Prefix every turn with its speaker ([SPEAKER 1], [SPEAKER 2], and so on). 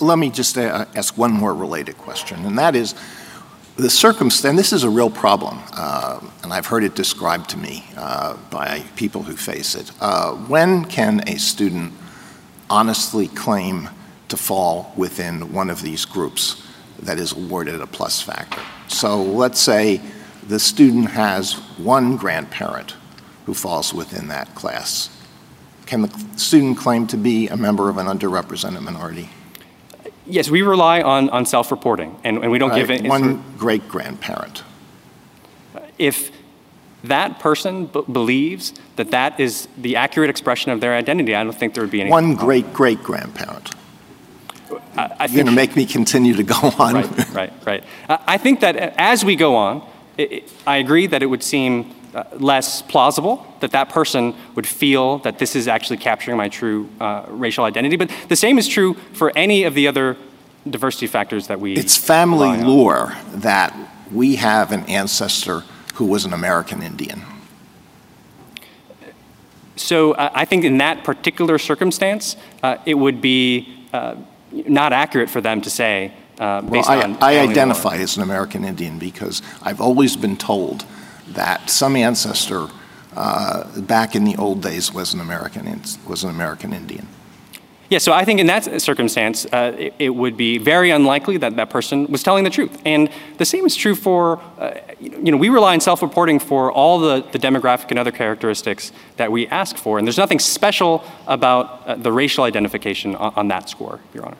[SPEAKER 1] Let me just uh, ask one more related question, and that is the circumstance. This is a real problem, uh, and I've heard it described to me uh, by people who face it. Uh, when can a student honestly claim to fall within one of these groups that is awarded a plus factor? So let's say the student has one grandparent who falls within that class. Can the student claim to be a member of an underrepresented minority?
[SPEAKER 2] Yes, we rely on, on self-reporting, and, and we don't give it.
[SPEAKER 1] One great grandparent.
[SPEAKER 2] If that person b- believes that that is the accurate expression of their identity, I don't think there would be any.
[SPEAKER 1] One great great grandparent.
[SPEAKER 2] I, I
[SPEAKER 1] You're going to make me continue to go on.
[SPEAKER 2] Right, right, right. I think that as we go on, it, it, I agree that it would seem uh, less plausible that that person would feel that this is actually capturing my true uh, racial identity. But the same is true for any of the other diversity factors that we.
[SPEAKER 1] It's family lore that we have an ancestor who was an American Indian.
[SPEAKER 2] So uh, I think in that particular circumstance, uh, it would be uh, not accurate for them to say. Uh,
[SPEAKER 1] well, I, I identify as an American Indian because I've always been told that some ancestor uh, back in the old days was an American was an American Indian.
[SPEAKER 2] Yeah, so I think in that circumstance, uh, it, it, would be very unlikely that that person was telling the truth. And the same is true for, uh, you know, we rely on self-reporting for all the, the demographic and other characteristics that we ask for. And there's nothing special about uh, the racial identification on, on that score, Your Honor.